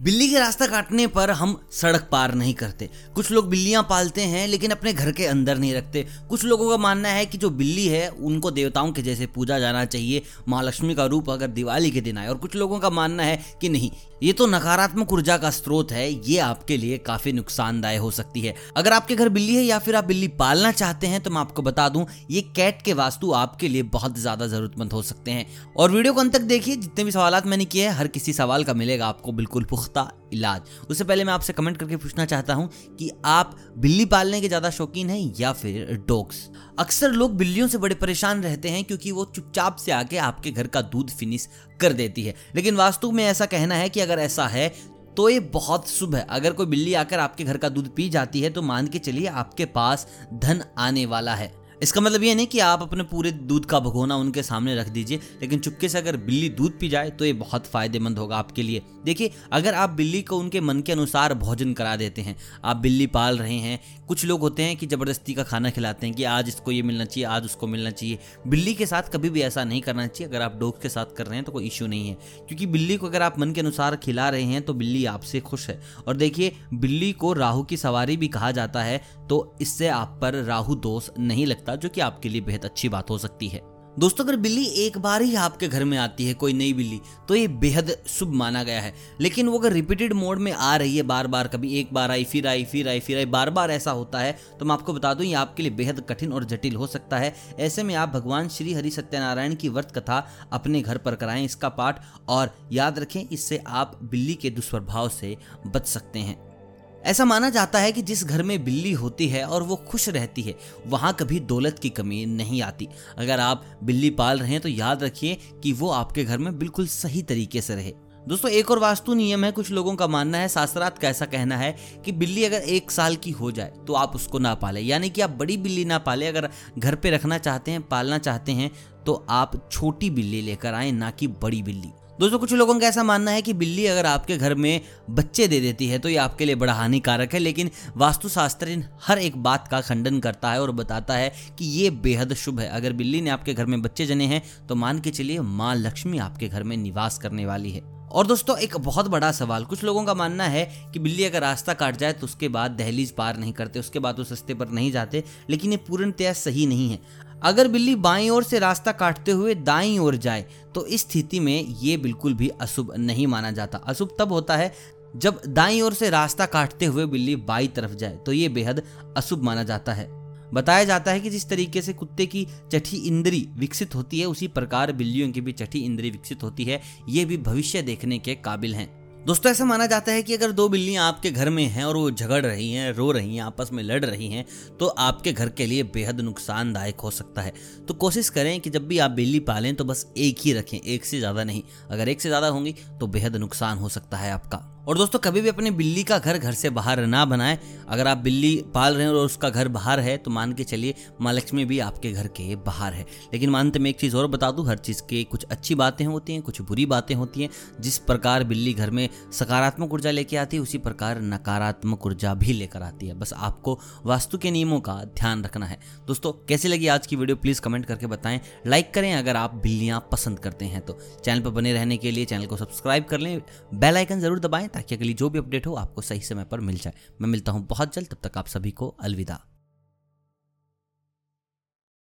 बिल्ली के रास्ता काटने पर हम सड़क पार नहीं करते। कुछ लोग बिल्लियाँ पालते हैं, लेकिन अपने घर के अंदर नहीं रखते। कुछ लोगों का मानना है कि जो बिल्ली है, उनको देवताओं के जैसे पूजा जाना चाहिए। महालक्ष्मी का रूप अगर दिवाली के दिन आए, और कुछ लोगों का मानना है कि नहीं, ये तो नकारात्मक ऊर्जा का स्रोत है, ये आपके लिए काफ़ी नुकसानदाय हो सकती है। अगर आपके घर बिल्ली है या फिर आप बिल्ली पालना चाहते हैं तो मैं आपको बता दूँ, ये कैट के वास्तु आपके लिए बहुत ज़्यादा जरूरतमंद हो सकते हैं। और वीडियो को अंत तक देखिए, जितने भी सवाल मैंने किए हैं, हर किसी सवाल का मिलेगा आपको बिल्कुल पुख्ता। इलाज। उससे पहले मैं आपसे कमेंट करके पूछना चाहता हूँ कि आप बिल्ली पालने के ज़्यादा शौकीन हैं या फिर डॉग्स अक्सर लोग बिल्लियों से बड़े परेशान रहते हैं क्योंकि वो चुपचाप से आके आपके घर का दूध फिनिश कर देती है। लेकिन वास्तु में ऐसा कहना है कि अगर ऐसा है तो ये बहुत शुभ है। अगर कोई बिल्ली आकर आपके घर का दूध पी जाती है तो मान के चलिए आपके पास धन आने वाला है। इसका मतलब ये नहीं कि आप अपने पूरे दूध का भगोना उनके सामने रख दीजिए, लेकिन चुपके से अगर बिल्ली दूध पी जाए तो ये बहुत फ़ायदेमंद होगा आपके लिए। देखिए, अगर आप बिल्ली को उनके मन के अनुसार भोजन करा देते हैं, आप बिल्ली पाल रहे हैं, कुछ लोग होते हैं कि ज़बरदस्ती का खाना खिलाते हैं कि आज इसको ये मिलना चाहिए, आज उसको मिलना चाहिए। बिल्ली के साथ कभी भी ऐसा नहीं करना चाहिए, अगर आप डॉग के साथ कर रहे हैं तो कोई इश्यू नहीं है। क्योंकि बिल्ली को अगर आप मन के अनुसार खिला रहे हैं तो बिल्ली आपसे खुश है। और देखिए, बिल्ली को राहु की सवारी भी कहा जाता है तो इससे आप पर राहु दोष नहीं लगता। सकता जो कि आपके लिए बेहद अच्छी बात हो सकती है। दोस्तों, अगर बिल्ली एक बार ही आपके घर में आती है, कोई नई बिल्ली तो ये बेहद शुभ माना गया है। लेकिन वो अगर रिपीटेड मोड में आ रही है बार बार कभी एक बार आई, फिर आई फिर आई फिर आई बार बार ऐसा होता है तो मैं आपको बता दूँ, ये आपके लिए बेहद कठिन और जटिल हो सकता है। ऐसे में आप भगवान श्री हरि सत्यनारायण की व्रत कथा अपने घर पर कराएँ, इसका पाठ, और याद रखें, इससे आप बिल्ली के दुष्प्रभाव से बच सकते हैं। ऐसा माना जाता है कि जिस घर में बिल्ली होती है और वो खुश रहती है, वहाँ कभी दौलत की कमी नहीं आती। अगर आप बिल्ली पाल रहे हैं तो याद रखिए कि वो आपके घर में बिल्कुल सही तरीके से रहे। दोस्तों, एक और वास्तु नियम है, कुछ लोगों का मानना है, शास्त्रार्थ का ऐसा कहना है कि बिल्ली अगर एक साल की हो जाए तो आप उसको ना पाले। यानी कि आप बड़ी बिल्ली ना पाले, अगर घर पे रखना चाहते हैं, पालना चाहते हैं तो आप छोटी बिल्ली लेकर आए, ना कि बड़ी बिल्ली। दोस्तों, कुछ लोगों का ऐसा मानना है कि बिल्ली अगर आपके घर में बच्चे दे देती है तो ये आपके लिए बड़ा हानिकारक है, लेकिन वास्तुशास्त्र हर एक बात का खंडन करता है और बताता है कि ये बेहद शुभ है। अगर बिल्ली ने आपके घर में बच्चे जने हैं तो मान के चलिए माँ लक्ष्मी आपके घर में निवास करने वाली है। और दोस्तों, एक बहुत बड़ा सवाल। कुछ लोगों का मानना है कि बिल्ली अगर रास्ता काट जाए तो उसके बाद दहलीज पार नहीं करते, उसके बाद उस रस्ते पर नहीं जाते, लेकिन ये पूर्णतया सही नहीं है। अगर बिल्ली बाई ओर से रास्ता काटते हुए दाई ओर जाए तो इस स्थिति में ये बिल्कुल भी अशुभ नहीं माना जाता। अशुभ तब होता है जब दाई ओर से रास्ता काटते हुए बिल्ली बाई तरफ़ जाए तो ये बेहद अशुभ माना जाता है। बताया जाता है कि जिस तरीके से कुत्ते की चठी इंद्री विकसित होती है, उसी प्रकार बिल्लियों की भी चठी इंद्री विकसित होती है, ये भी भविष्य देखने के काबिल हैं। दोस्तों, ऐसा माना जाता है कि अगर दो बिल्लियाँ आपके घर में हैं और वो झगड़ रही हैं, रो रही हैं, आपस में लड़ रही हैं तो आपके घर के लिए बेहद नुकसानदायक हो सकता है। तो कोशिश करें कि जब भी आप बिल्ली पालें तो बस एक ही रखें, एक से ज़्यादा नहीं। अगर एक से ज़्यादा होंगी तो बेहद नुकसान हो सकता है आपका। और दोस्तों, कभी भी अपनी बिल्ली का घर घर से बाहर ना बनाएँ। अगर आप बिल्ली पाल रहे हैं और उसका घर बाहर है तो मान के चलिए, माँ लक्ष्मी भी आपके घर के बाहर है। लेकिन मानते मैं एक चीज़ और बता दूँ, हर चीज़ के कुछ अच्छी बातें होती हैं, कुछ बुरी बातें होती हैं। जिस प्रकार बिल्ली घर में सकारात्मक ऊर्जा लेके आती है, उसी प्रकार नकारात्मक ऊर्जा भी लेकर आती है। बस आपको वास्तु के नियमों का ध्यान रखना है। दोस्तों, कैसे लगी आज की वीडियो, प्लीज़ कमेंट करके बताएँ। लाइक करें अगर आप बिल्लियाँ पसंद करते हैं तो। चैनल पर बने रहने के लिए चैनल को सब्सक्राइब कर लें। बेलाइकन ज़रूर दबाएँ ताकि अगली जो भी अपडेट हो आपको सही समय पर मिल जाए। मैं मिलता हूँ बहुत जल्द, तब तक आप सभी को अलविदा।